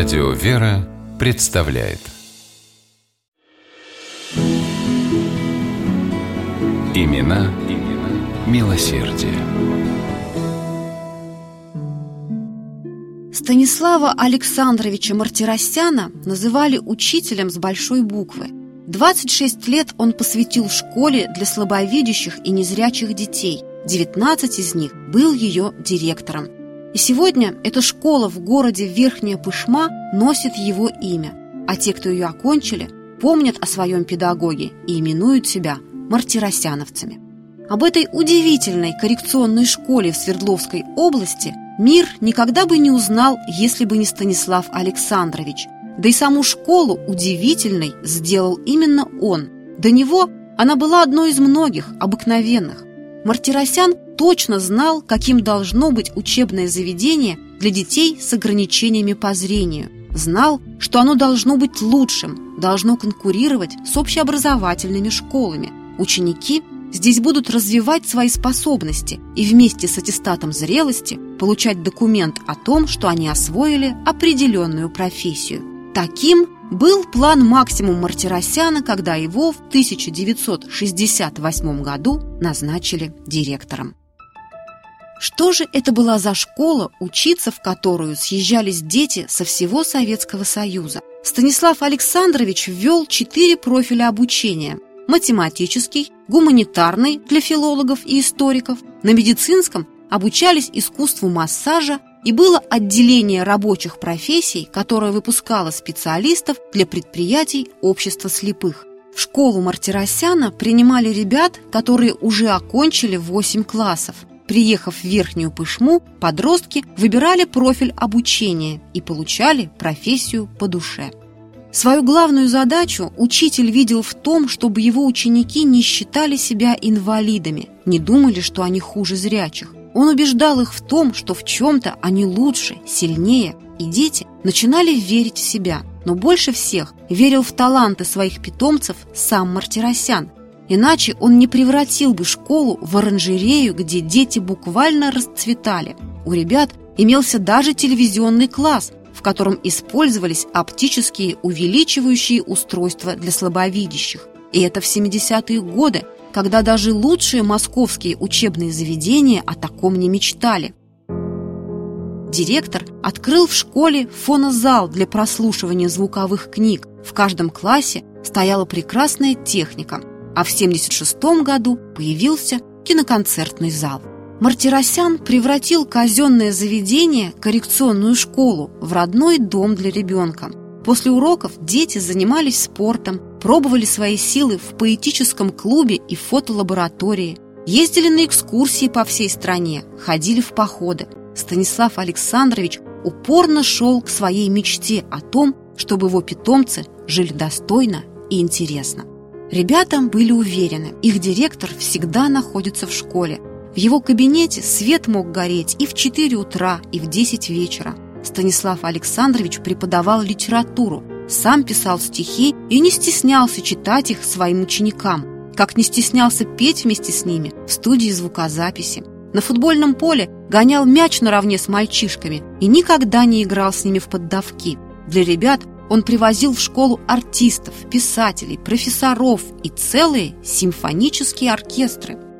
Радио «Вера» представляет Имена, имена милосердие. Станислава Александровича Мартиросяна называли учителем с большой буквы. 26 лет он посвятил школе для слабовидящих и незрячих детей. 19 из них был ее директором. И сегодня эта школа в городе Верхняя Пышма носит его имя, а те, кто ее окончили, помнят о своем педагоге и именуют себя мартиросяновцами. Об этой удивительной коррекционной школе в Свердловской области мир никогда бы не узнал, если бы не Станислав Александрович. Да и саму школу удивительной сделал именно он. До него она была одной из многих, обыкновенных. Мартиросян точно знал, каким должно быть учебное заведение для детей с ограничениями по зрению. Знал, что оно должно быть лучшим, должно конкурировать с общеобразовательными школами. Ученики здесь будут развивать свои способности и вместе с аттестатом зрелости получать документ о том, что они освоили определенную профессию. Таким был план Максимум Мартиросяна, когда его в 1968 году назначили директором. Что же это была за школа, учиться в которую съезжались дети со всего Советского Союза? Станислав Александрович ввел четыре профиля обучения – математический, гуманитарный для филологов и историков, на медицинском обучались искусству массажа и было отделение рабочих профессий, которое выпускало специалистов для предприятий общества слепых. В школу Мартиросяна принимали ребят, которые уже окончили 8 классов. Приехав в Верхнюю Пышму, подростки выбирали профиль обучения и получали профессию по душе. Свою главную задачу учитель видел в том, чтобы его ученики не считали себя инвалидами, не думали, что они хуже зрячих. Он убеждал их в том, что в чем-то они лучше, сильнее, и дети начинали верить в себя. Но больше всех верил в таланты своих питомцев сам Мартиросян. Иначе он не превратил бы школу в оранжерею, где дети буквально расцветали. У ребят имелся даже телевизионный класс, в котором использовались оптические увеличивающие устройства для слабовидящих. И это в 70-е годы, когда даже лучшие московские учебные заведения о таком не мечтали. Директор открыл в школе фонозал для прослушивания звуковых книг. В каждом классе стояла прекрасная техника, а в 76 году появился киноконцертный зал. Мартиросян превратил казенное заведение, коррекционную школу, в родной дом для ребенка. После уроков дети занимались спортом, пробовали свои силы в поэтическом клубе и фотолаборатории, ездили на экскурсии по всей стране, ходили в походы. Станислав Александрович упорно шел к своей мечте о том, чтобы его питомцы жили достойно и интересно. Ребята были уверены, их директор всегда находится в школе – в его кабинете свет мог гореть и в 4 утра, и в 10 вечера. Станислав Александрович преподавал литературу, сам писал стихи и не стеснялся читать их своим ученикам, как не стеснялся петь вместе с ними в студии звукозаписи. На футбольном поле гонял мяч наравне с мальчишками и никогда не играл с ними в поддавки. Для ребят он привозил в школу артистов, писателей, профессоров и целые симфонические оркестры –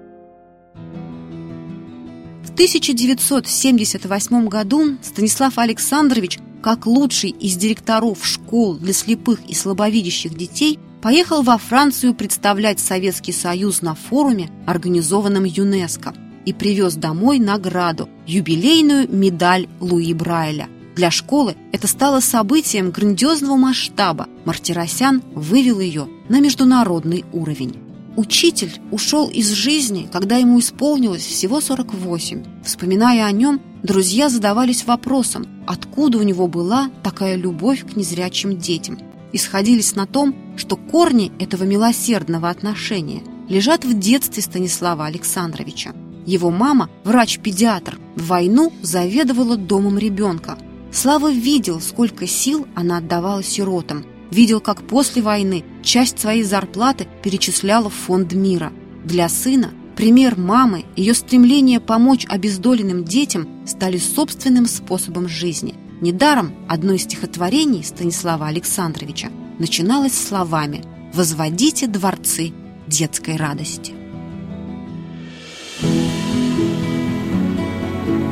1978 году Станислав Александрович, как лучший из директоров школ для слепых и слабовидящих детей, поехал во Францию представлять Советский Союз на форуме, организованном ЮНЕСКО, и привез домой награду – юбилейную медаль Луи Брайля. Для школы это стало событием грандиозного масштаба. Мартиросян вывел ее на международный уровень. Учитель ушел из жизни, когда ему исполнилось всего 48. Вспоминая о нем, друзья задавались вопросом, откуда у него была такая любовь к незрячим детям. И сходились на том, что корни этого милосердного отношения лежат в детстве Станислава Александровича. Его мама, врач-педиатр, в войну заведовала домом ребенка. Слава видел, сколько сил она отдавала сиротам, видел, как после войны часть своей зарплаты перечисляла в фонд мира. Для сына пример мамы, ее стремление помочь обездоленным детям стали собственным способом жизни. Недаром одно из стихотворений Станислава Александровича начиналось словами «Возводите дворцы детской радости».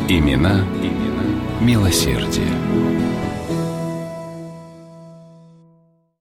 Имена, милосердия.